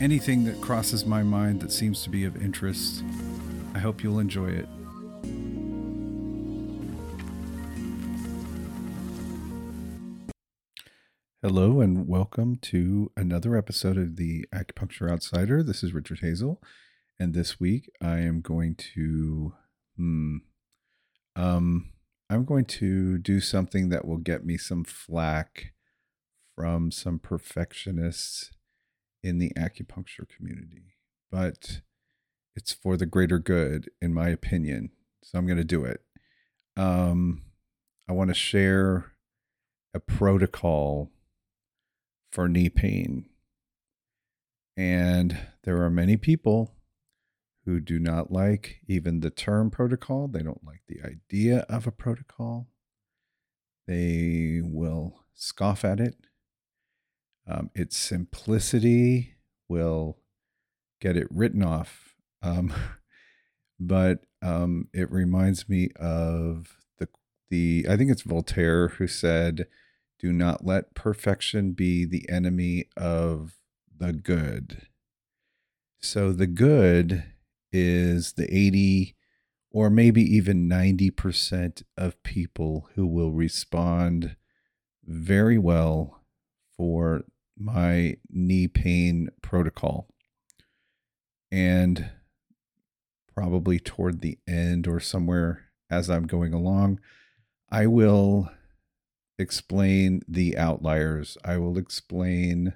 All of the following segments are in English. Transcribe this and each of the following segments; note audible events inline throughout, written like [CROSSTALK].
anything that crosses my mind that seems to be of interest. I hope you'll enjoy it. Hello, and welcome to another episode of the Acupuncture Outsider. This is Richard Hazel, and this week I am going to, hmm, um, I'm going to do something that will get me some flack from some perfectionists in the acupuncture community, but it's for the greater good, in my opinion. So I'm going to do it. Um, I want to share a protocol for knee pain. And there are many people who do not like even the term protocol. They don't like the idea of a protocol. They will scoff at it. Um, its simplicity will get it written off. Um, [LAUGHS] but um, it reminds me of the the I think it's Voltaire who said, "Do not let perfection be the enemy of the good." So the good is the 80 or maybe even 90% of people who will respond very well for my knee pain protocol. And probably toward the end or somewhere as I'm going along, I will explain the outliers. I will explain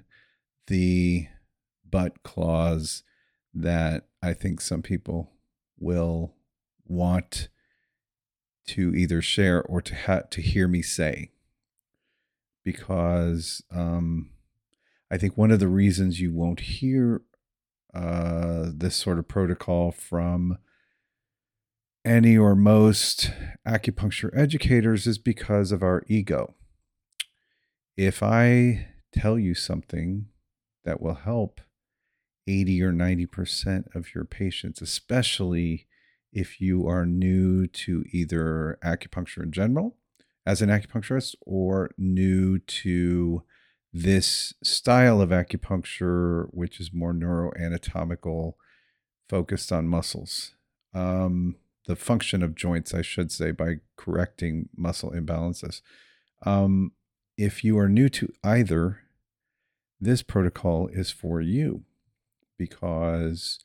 the but clause that I think some people will want to either share or to ha- to hear me say because um, I think one of the reasons you won't hear uh, this sort of protocol from any or most acupuncture educators is because of our ego. If I tell you something that will help 80 or 90% of your patients, especially if you are new to either acupuncture in general as an acupuncturist or new to this style of acupuncture, which is more neuroanatomical, focused on muscles. Um, the function of joints, I should say, by correcting muscle imbalances. Um, if you are new to either, this protocol is for you because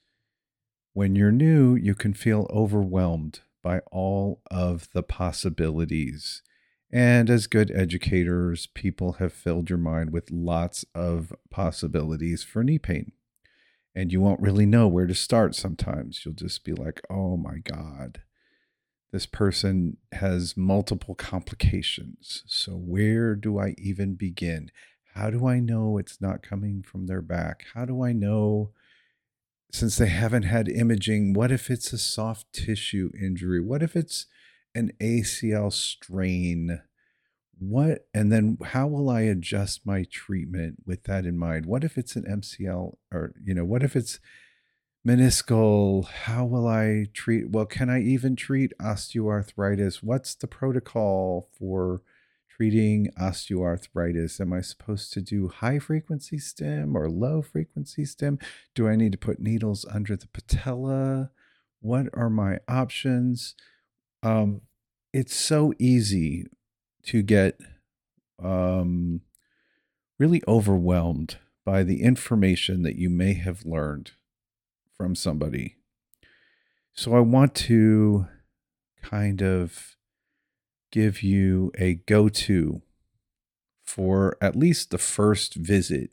when you're new, you can feel overwhelmed by all of the possibilities and as good educators, people have filled your mind with lots of possibilities for knee pain. And you won't really know where to start sometimes. You'll just be like, oh my God, this person has multiple complications. So, where do I even begin? How do I know it's not coming from their back? How do I know, since they haven't had imaging, what if it's a soft tissue injury? What if it's an ACL strain, what and then how will I adjust my treatment with that in mind? What if it's an MCL or you know, what if it's meniscal? How will I treat well, can I even treat osteoarthritis? What's the protocol for treating osteoarthritis? Am I supposed to do high frequency stim or low frequency stim? Do I need to put needles under the patella? What are my options? Um, it's so easy to get um, really overwhelmed by the information that you may have learned from somebody. So I want to kind of give you a go to for at least the first visit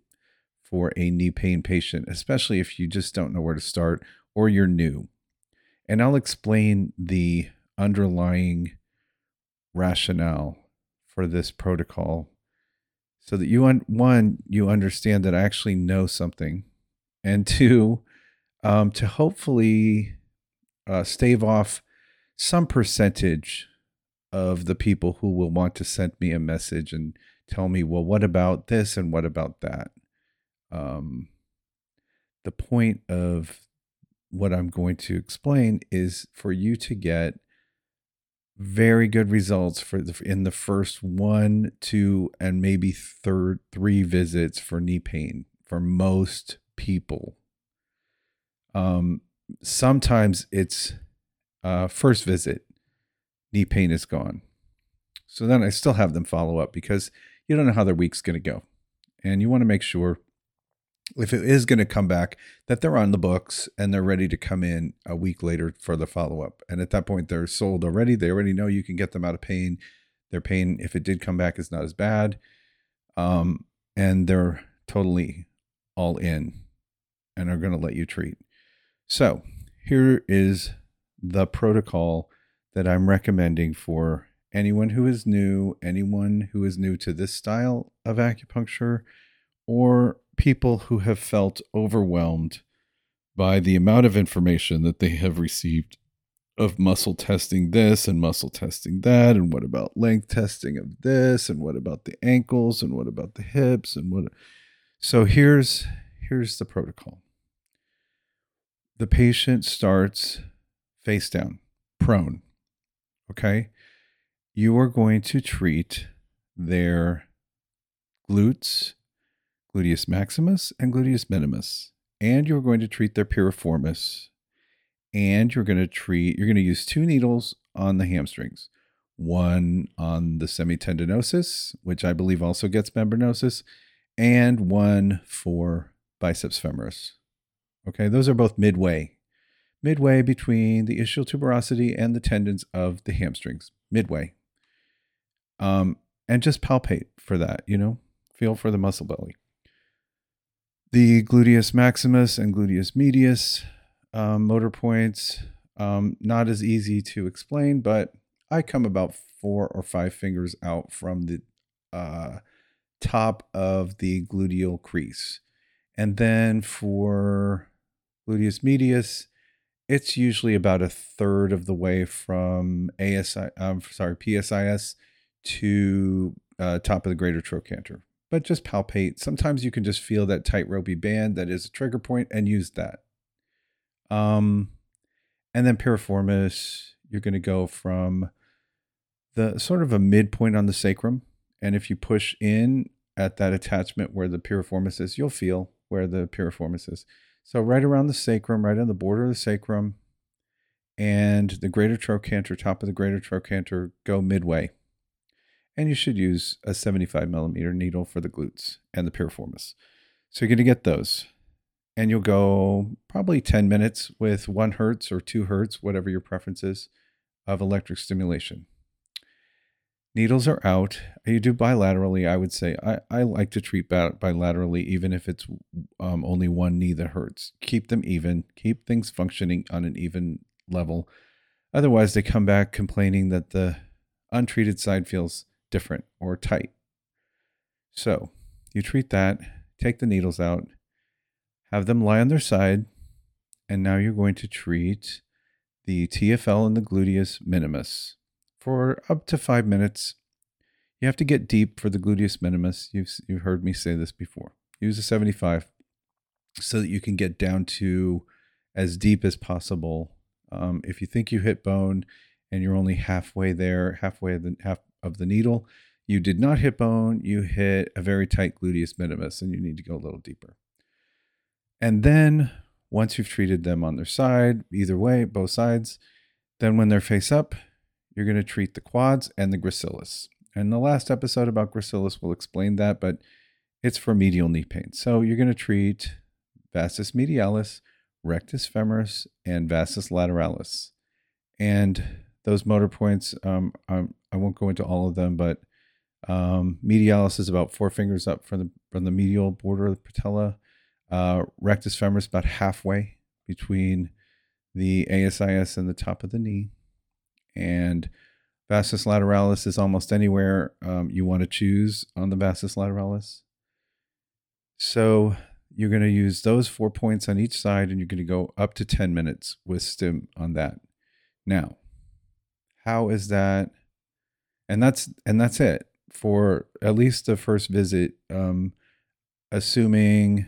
for a knee pain patient, especially if you just don't know where to start or you're new. And I'll explain the underlying rationale for this protocol so that you un- one you understand that I actually know something and two um, to hopefully uh, stave off some percentage of the people who will want to send me a message and tell me, well, what about this and what about that? Um, the point of what I'm going to explain is for you to get very good results for the, in the first one, two, and maybe third three visits for knee pain for most people. Um, sometimes it's uh, first visit, knee pain is gone. So then I still have them follow up because you don't know how their week's going to go, and you want to make sure if it is going to come back, that they're on the books and they're ready to come in a week later for the follow up. And at that point, they're sold already. They already know you can get them out of pain. Their pain, if it did come back, is not as bad. Um, and they're totally all in and are going to let you treat. So here is the protocol that I'm recommending for anyone who is new, anyone who is new to this style of acupuncture, or people who have felt overwhelmed by the amount of information that they have received of muscle testing this and muscle testing that and what about length testing of this and what about the ankles and what about the hips and what so here's here's the protocol. The patient starts face down prone okay? You are going to treat their glutes gluteus maximus and gluteus minimus. And you're going to treat their piriformis. And you're going to treat, you're going to use two needles on the hamstrings one on the semitendinosus, which I believe also gets membranosus, and one for biceps femoris. Okay, those are both midway, midway between the ischial tuberosity and the tendons of the hamstrings, midway. Um, and just palpate for that, you know, feel for the muscle belly the gluteus maximus and gluteus medius um, motor points. Um, not as easy to explain, but I come about four or five fingers out from the uh, top of the gluteal crease. And then for gluteus medius, it's usually about a third of the way from ASI, I'm sorry, PSIS to uh, top of the greater trochanter but just palpate. Sometimes you can just feel that tight ropey band that is a trigger point and use that. Um, and then piriformis, you're going to go from the sort of a midpoint on the sacrum. And if you push in at that attachment where the piriformis is, you'll feel where the piriformis is. So right around the sacrum, right on the border of the sacrum, and the greater trochanter, top of the greater trochanter, go midway and you should use a 75 millimeter needle for the glutes and the piriformis. So you're going to get those, and you'll go probably 10 minutes with one hertz or two hertz, whatever your preference is, of electric stimulation. Needles are out. You do bilaterally, I would say. I, I like to treat bilaterally, even if it's um, only one knee that hurts. Keep them even, keep things functioning on an even level. Otherwise, they come back complaining that the untreated side feels different or tight. So you treat that, take the needles out, have them lie on their side, and now you're going to treat the TFL and the gluteus minimus for up to five minutes. You have to get deep for the gluteus minimus. You've, you've heard me say this before. Use a 75 so that you can get down to as deep as possible. Um, if you think you hit bone and you're only halfway there, halfway the half of the needle. You did not hit bone, you hit a very tight gluteus minimus, and you need to go a little deeper. And then once you've treated them on their side, either way, both sides, then when they're face up, you're going to treat the quads and the gracilis. And the last episode about gracilis will explain that, but it's for medial knee pain. So you're going to treat vastus medialis, rectus femoris, and vastus lateralis. And those motor points, um, I'm, I won't go into all of them, but um, medialis is about four fingers up from the from the medial border of the patella. Uh, rectus femoris about halfway between the ASIS and the top of the knee, and vastus lateralis is almost anywhere um, you want to choose on the vastus lateralis. So you're going to use those four points on each side and you're going to go up to 10 minutes with stim on that. Now, how is that? And that's and that's it for at least the first visit um assuming,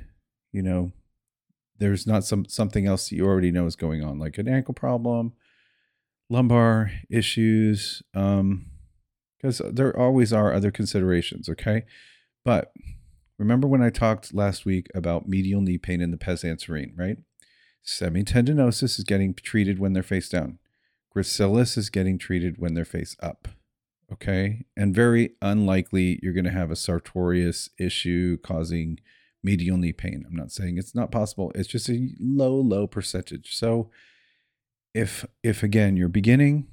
you know, there's not some something else that you already know is going on like an ankle problem, lumbar issues um because there always are other considerations, okay? But remember when I talked last week about medial knee pain in the pes anserine, right? Semitendinosus is getting treated when they're face down. Gracilis is getting treated when they're face up. Okay. And very unlikely you're going to have a sartorius issue causing medial knee pain. I'm not saying it's not possible. It's just a low, low percentage. So if, if again, you're beginning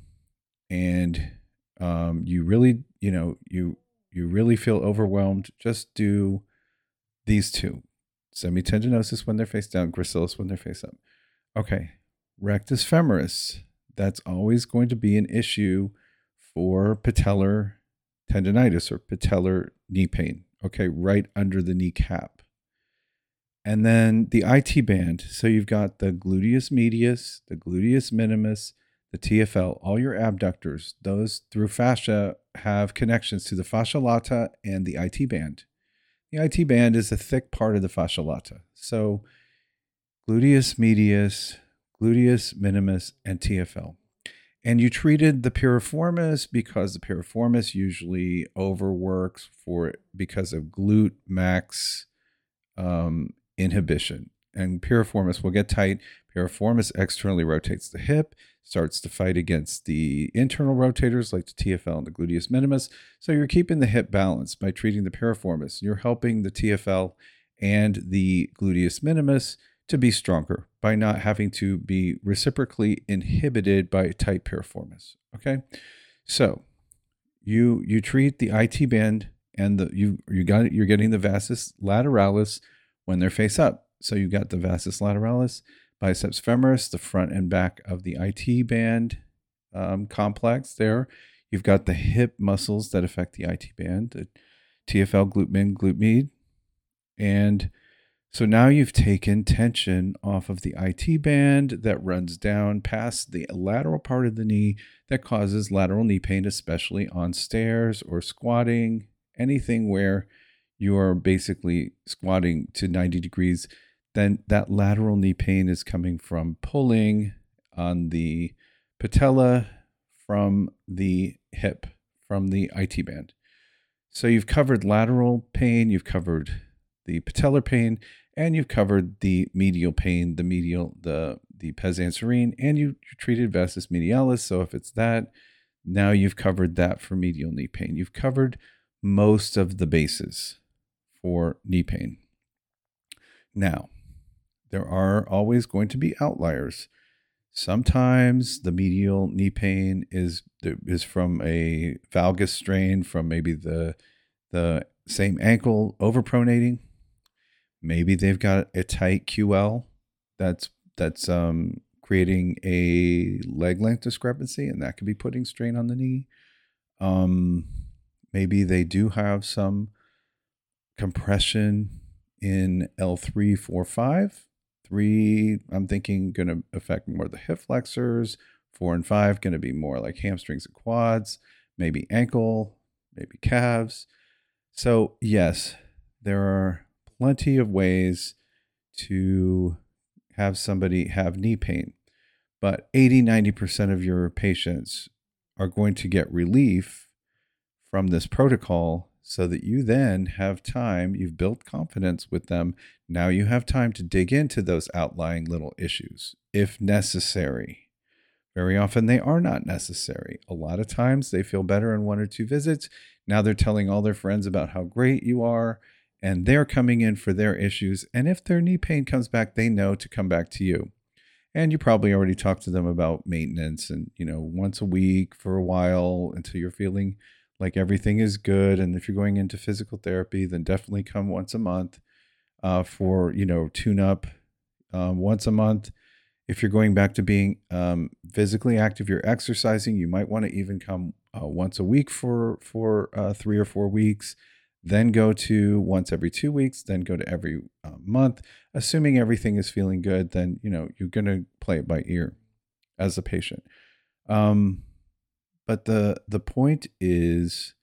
and um, you really, you know, you, you really feel overwhelmed, just do these two semitendinosus when they're face down, gracilis when they're face up. Okay. Rectus femoris that's always going to be an issue for patellar tendonitis or patellar knee pain. Okay, right under the kneecap. And then the IT band. So you've got the gluteus medius, the gluteus minimus, the TFL, all your abductors, those through fascia have connections to the fascia lata and the IT band. The IT band is a thick part of the fascia lata. So gluteus medius, gluteus minimus, and TFL. And you treated the piriformis because the piriformis usually overworks for because of glute max um, inhibition. And piriformis will get tight. Piriformis externally rotates the hip, starts to fight against the internal rotators like the TFL and the gluteus minimus. So you're keeping the hip balanced by treating the piriformis. You're helping the TFL and the gluteus minimus to be stronger by not having to be reciprocally inhibited by tight piriformis. Okay, so you you treat the IT band and the you you got you're getting the vastus lateralis when they're face up. So you got the vastus lateralis, biceps femoris, the front and back of the IT band um, complex. There, you've got the hip muscles that affect the IT band, the TFL, glute min, glute med, and so now you've taken tension off of the IT band that runs down past the lateral part of the knee that causes lateral knee pain, especially on stairs or squatting, anything where you are basically squatting to 90 degrees. Then that lateral knee pain is coming from pulling on the patella from the hip, from the IT band. So you've covered lateral pain, you've covered the patellar pain, and you've covered the medial pain, the medial, the the pes anserine, and you, treated vastus medialis. So if it's that, now you've covered that for medial knee pain. You've covered most of the bases for knee pain. Now, there are always going to be outliers. Sometimes the medial knee pain is is from a valgus strain from maybe the the same ankle overpronating maybe they've got a tight QL that's that's um, creating a leg length discrepancy, and that could be putting strain on the knee. Um, maybe they do have some compression in L3, 4, 5. Three, I'm thinking going to affect more the hip flexors. Four and five going to be more like hamstrings and quads, maybe ankle, maybe calves. So, yes, there are plenty of ways to have somebody have knee pain. But 80, 90% of your patients are going to get relief from this protocol so that you then have time, you've built confidence with them. Now you have time to dig into those outlying little issues if necessary. Very often they are not necessary. A lot of times they feel better in one or two visits. Now they're telling all their friends about how great you are and they're coming in for their issues. And if their knee pain comes back, they know to come back to you. And you probably already talked to them about maintenance and, you know, once a week for a while until you're feeling like everything is good. And if you're going into physical therapy, then definitely come once a month uh, for, you know, tune up um, once a month. If you're going back to being um, physically active, you're exercising, you might want to even come uh, once a week for, for uh, three or four weeks then go to once every two weeks, then go to every uh, month. Assuming everything is feeling good, then you know you're going to play it by ear as a patient. Um, but the the point is,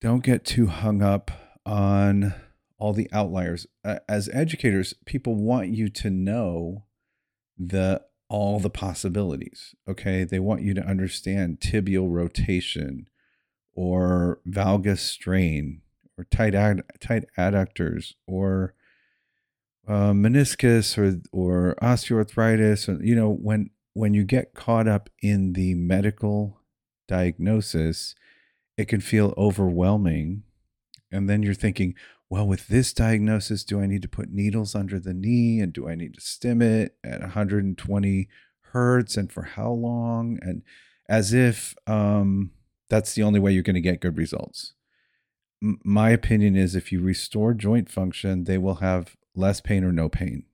don't get too hung up on all the outliers. As educators, people want you to know the all the possibilities. Okay, they want you to understand tibial rotation or valgus strain or tight ad, tight adductors or uh, meniscus or or osteoarthritis or you know when when you get caught up in the medical diagnosis it can feel overwhelming. And then you're thinking well with this diagnosis do i need to put needles under the knee? And do i need to stim it at 120 hertz? And for how long? And as if um, that's the only way you're going to get good results. M- my opinion is if you restore joint function, they will have less pain or no pain.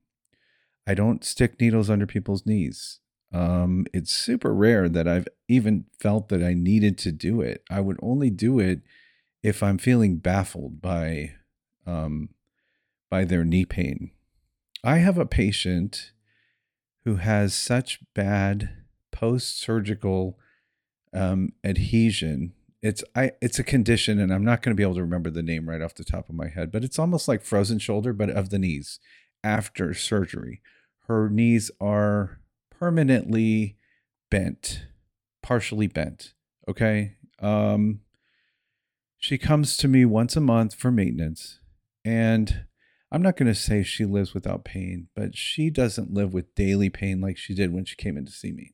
I don't stick needles under people's knees. Um, it's super rare that I've even felt that I needed to do it. I would only do it if I'm feeling baffled by um, by their knee pain. I have a patient who has such bad post surgical um, adhesion. It's I it's a condition, and I'm not going to be able to remember the name right off the top of my head, but it's almost like frozen shoulder, but of the knees after surgery. Her knees are permanently bent, partially bent. Okay. Um, she comes to me once a month for maintenance, and I'm not going to say she lives without pain, but she doesn't live with daily pain like she did when she came in to see me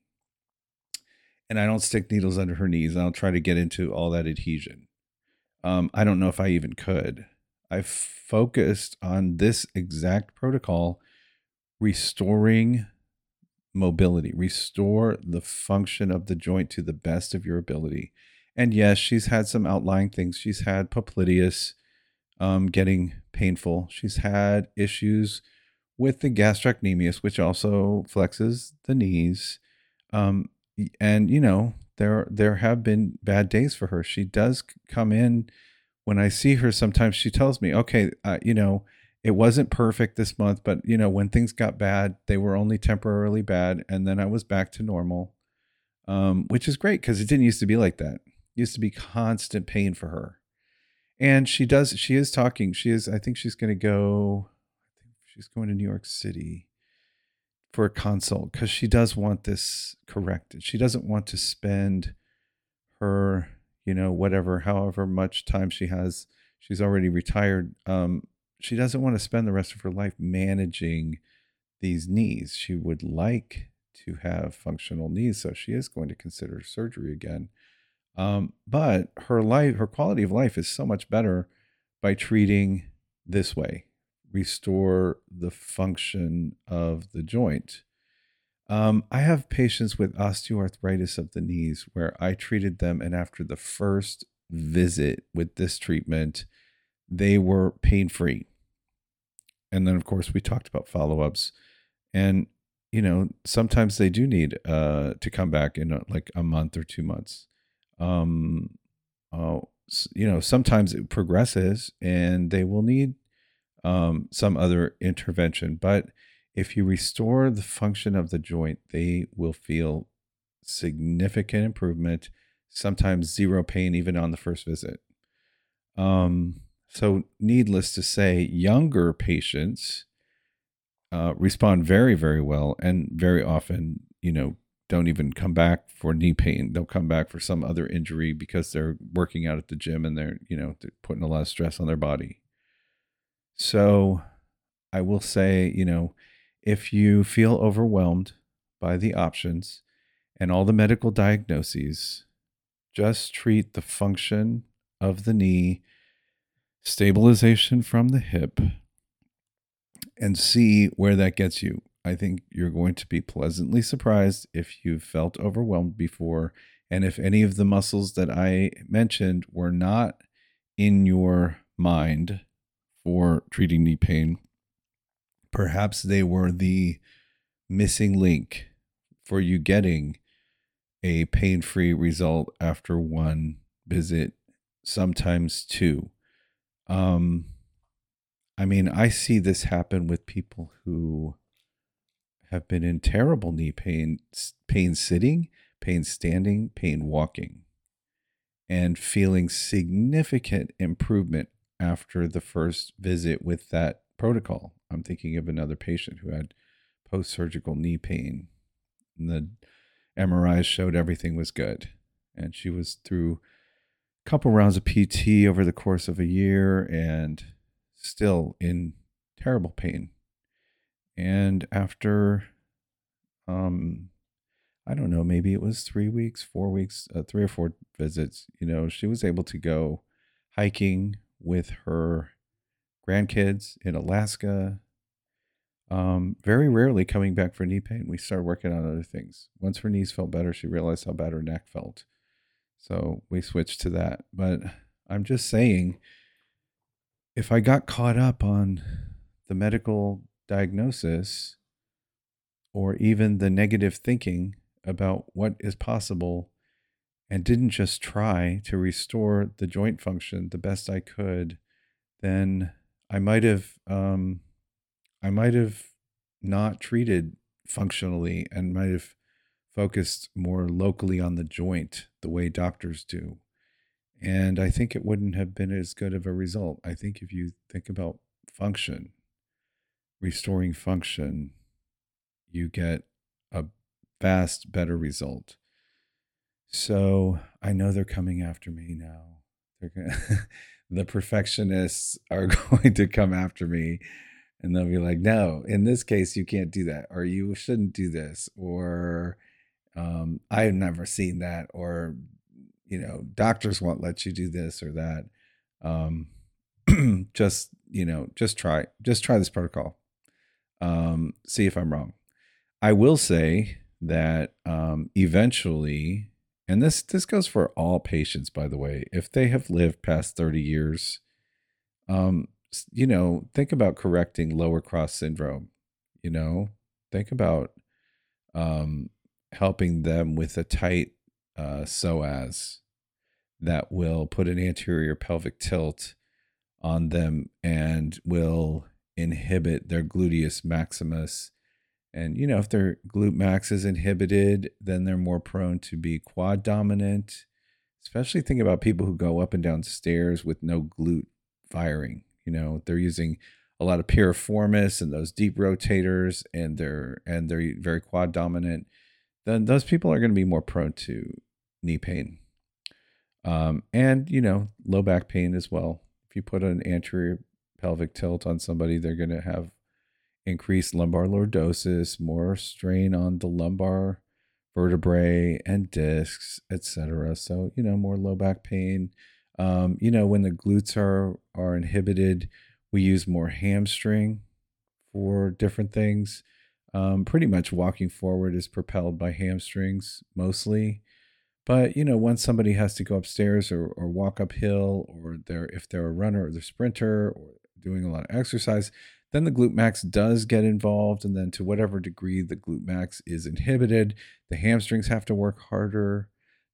and I don't stick needles under her knees. I don't try to get into all that adhesion. Um, I don't know if I even could. I focused on this exact protocol, restoring mobility, restore the function of the joint to the best of your ability. And yes, she's had some outlying things. She's had popliteus um, getting painful. She's had issues with the gastrocnemius, which also flexes the knees. Um, and you know there there have been bad days for her. She does come in when I see her. Sometimes she tells me, "Okay, uh, you know." It wasn't perfect this month, but you know, when things got bad, they were only temporarily bad, and then I was back to normal, um, which is great because it didn't used to be like that. It used to be constant pain for her, and she does. She is talking. She is. I think she's going to go. I think she's going to New York City for a consult because she does want this corrected. She doesn't want to spend her, you know, whatever, however much time she has. She's already retired. Um, she doesn't want to spend the rest of her life managing these knees. She would like to have functional knees, so she is going to consider surgery again. Um, but her life, her quality of life is so much better by treating this way restore the function of the joint. Um, I have patients with osteoarthritis of the knees where I treated them, and after the first visit with this treatment, they were pain free. And then, of course, we talked about follow ups. And, you know, sometimes they do need uh, to come back in a, like a month or two months. Um, uh, you know, sometimes it progresses and they will need um, some other intervention. But if you restore the function of the joint, they will feel significant improvement, sometimes zero pain even on the first visit. Um, so, needless to say, younger patients uh, respond very, very well, and very often, you know, don't even come back for knee pain. They'll come back for some other injury because they're working out at the gym and they're, you know, they're putting a lot of stress on their body. So I will say, you know, if you feel overwhelmed by the options and all the medical diagnoses, just treat the function of the knee, stabilization from the hip, and see where that gets you. I think you're going to be pleasantly surprised if you've felt overwhelmed before and if any of the muscles that I mentioned were not in your mind for treating knee pain. Perhaps they were the missing link for you getting a pain free result after one visit sometimes two. Um, I mean, I see this happen with people who have been in terrible knee pain, pain sitting, pain standing, pain walking, and feeling significant improvement after the first visit with that protocol. I'm thinking of another patient who had post surgical knee pain. And the MRIs showed everything was good. And she was through a couple rounds of PT over the course of a year and still in terrible pain. And after, um, I don't know, maybe it was three weeks, four weeks, uh, three or four visits, you know, she was able to go hiking with her grandkids in Alaska. Um, very rarely coming back for knee pain. We started working on other things. Once her knees felt better, she realized how bad her neck felt. So we switched to that. But I'm just saying, if I got caught up on the medical diagnosis or even the negative thinking about what is possible and didn't just try to restore the joint function the best I could, then I might have um, I might have not treated functionally and might have focused more locally on the joint the way doctors do. And I think it wouldn't have been as good of a result. I think if you think about function, restoring function, you get a vast better result. So I know they're coming after me now. They're gonna, [LAUGHS] the perfectionists are [LAUGHS] going to come after me and they'll be like, no, in this case, you can't do that, or you shouldn't do this, or um, I've never seen that, or you know, doctors won't let you do this or that. Um, [CLEARS THROAT] just you know, just try, just try this protocol. Um, see if I'm wrong. I will say that um, eventually, and this this goes for all patients, by the way, if they have lived past 30 years, um, you know, think about correcting lower cross syndrome. You know, think about um, helping them with a tight uh, psoas that will put an anterior pelvic tilt on them and will inhibit their gluteus maximus. And, you know, if their glute max is inhibited, then they're more prone to be quad dominant. Especially think about people who go up and down stairs with no glute firing. You know, they're using a lot of piriformis and those deep rotators, and they're and they're very quad dominant then those people are going to be more prone to knee pain. Um, and, you know, low back pain as well. If you put an anterior pelvic tilt on somebody, they're going to have increased lumbar lordosis, more strain on the lumbar vertebrae and discs, etc. So, you know, more low back pain. Um, you know, when the glutes are are inhibited, we use more hamstring for different things. Um, pretty much walking forward is propelled by hamstrings mostly. But you know, once somebody has to go upstairs or, or walk uphill, or they're if they're a runner or they're sprinter or doing a lot of exercise, then the glute max does get involved, and then to whatever degree the glute max is inhibited, the hamstrings have to work harder.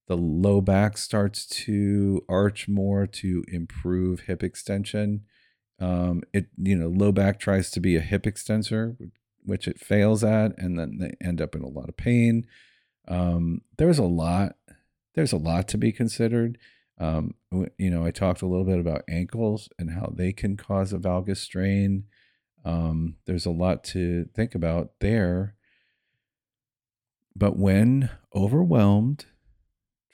The low back starts to arch more to improve hip extension. Um, it you know low back tries to be a hip extensor, which it fails at, and then they end up in a lot of pain. Um, there's a lot. There's a lot to be considered. Um, you know, I talked a little bit about ankles and how they can cause a valgus strain. Um, there's a lot to think about there. But when overwhelmed,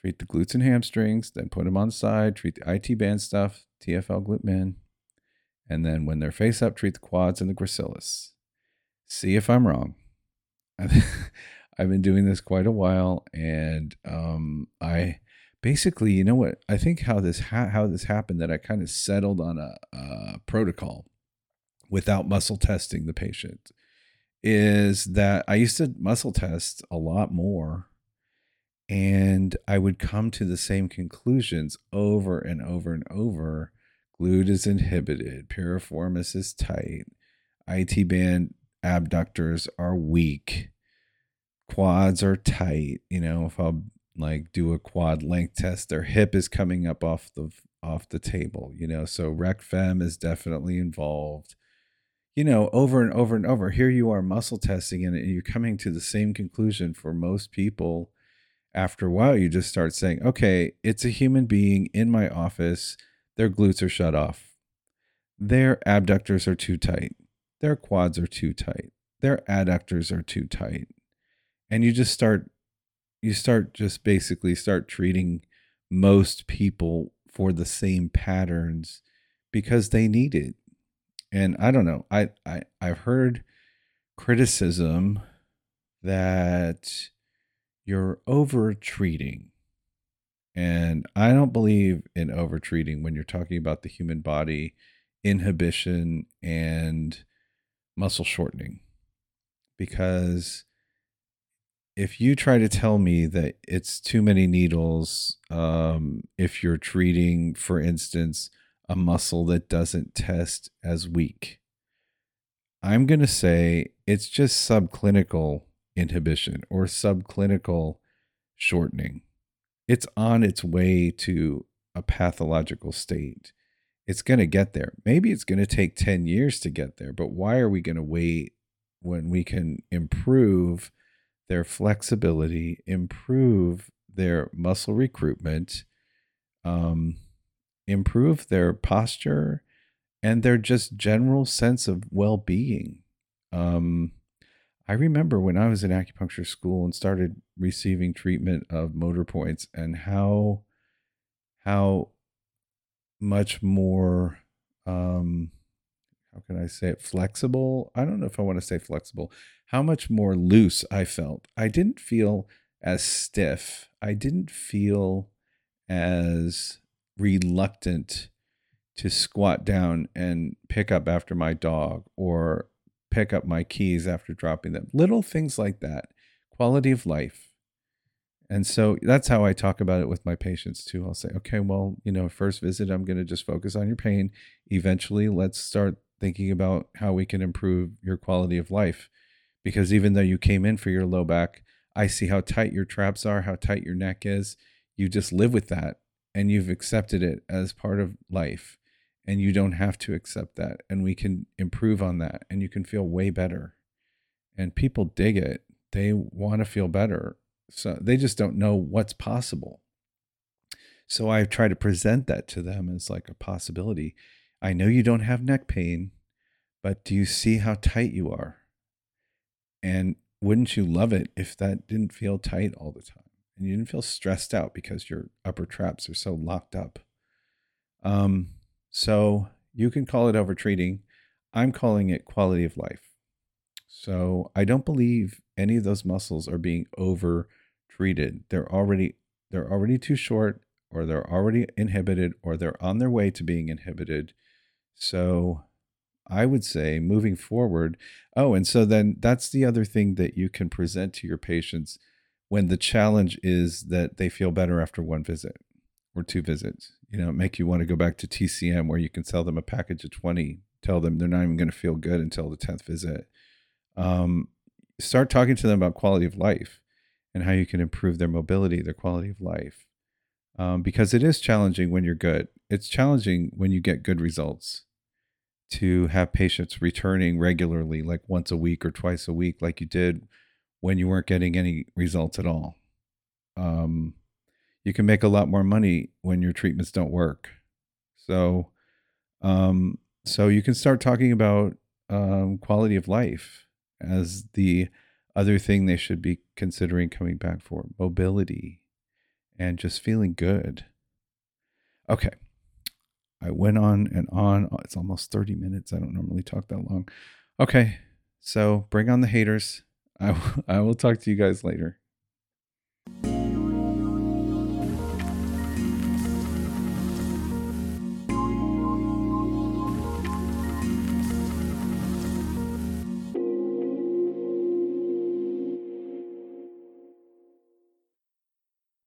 treat the glutes and hamstrings, then put them on the side, treat the IT band stuff, TFL glute min. And then when they're face up, treat the quads and the gracilis see if I'm wrong. [LAUGHS] I've been doing this quite a while, and um, I basically, you know what? I think how this ha- how this happened that I kind of settled on a, a protocol without muscle testing the patient is that I used to muscle test a lot more and I would come to the same conclusions over and over and over. Glute is inhibited, piriformis is tight, IT band abductors are weak, quads are tight. You know, if I'll like do a quad length test, their hip is coming up off the off the table, you know. So RecFem is definitely involved. You know, over and over and over. Here you are muscle testing and you're coming to the same conclusion for most people. After a while, you just start saying, okay, it's a human being in my office. Their glutes are shut off. Their abductors are too tight. Their quads are too tight. Their adductors are too tight. And you just start you start just basically start treating most people for the same patterns because they need it. And I don't know. I, I I've heard criticism that you're over treating. And I don't believe in over treating when you're talking about the human body, inhibition, and muscle shortening. Because if you try to tell me that it's too many needles, um, if you're treating, for instance, a muscle that doesn't test as weak, I'm going to say it's just subclinical inhibition or subclinical shortening. It's on its way to a pathological state. It's going to get there. Maybe it's going to take 10 years to get there, but why are we going to wait when we can improve? their flexibility, improve their muscle recruitment, um, improve their posture, and their just general sense of well being. Um, I remember when I was in acupuncture school and started receiving treatment of motor points and how how much more um, how can I say it flexible? I don't know if I want to say flexible. How much more loose I felt. I didn't feel as stiff. I didn't feel as reluctant to squat down and pick up after my dog or pick up my keys after dropping them. Little things like that. Quality of life. And so that's how I talk about it with my patients too. I'll say, okay, well, you know, first visit, I'm going to just focus on your pain. Eventually, let's start thinking about how we can improve your quality of life. Because even though you came in for your low back, I see how tight your traps are, how tight your neck is. You just live with that and you've accepted it as part of life. And you don't have to accept that. And we can improve on that and you can feel way better. And people dig it. They want to feel better. So they just don't know what's possible. So I try to present that to them as like a possibility. I know you don't have neck pain, but do you see how tight you are? And wouldn't you love it if that didn't feel tight all the time and you didn't feel stressed out because your upper traps are so locked up? Um, so you can call it over treating. I'm calling it quality of life. So I don't believe any of those muscles are being over treated. They're already they're already too short or they're already inhibited or they're on their way to being inhibited so I would say moving forward. Oh, and so then that's the other thing that you can present to your patients when the challenge is that they feel better after one visit or two visits. You know, make you want to go back to TCM where you can sell them a package of 20, tell them they're not even going to feel good until the 10th visit. Um, start talking to them about quality of life and how you can improve their mobility, their quality of life. Um, because it is challenging when you're good. It's challenging when you get good results to have patients returning regularly, like once a week or twice a week, like you did when you weren't getting any results at all. Um, you can make a lot more money when your treatments don't work. So, um, so you can start talking about um, quality of life as the other thing they should be considering coming back for mobility and just feeling good. Okay. I went on and on. It's almost 30 minutes. I don't normally talk that long. Okay. So bring on the haters. I, I will talk to you guys later.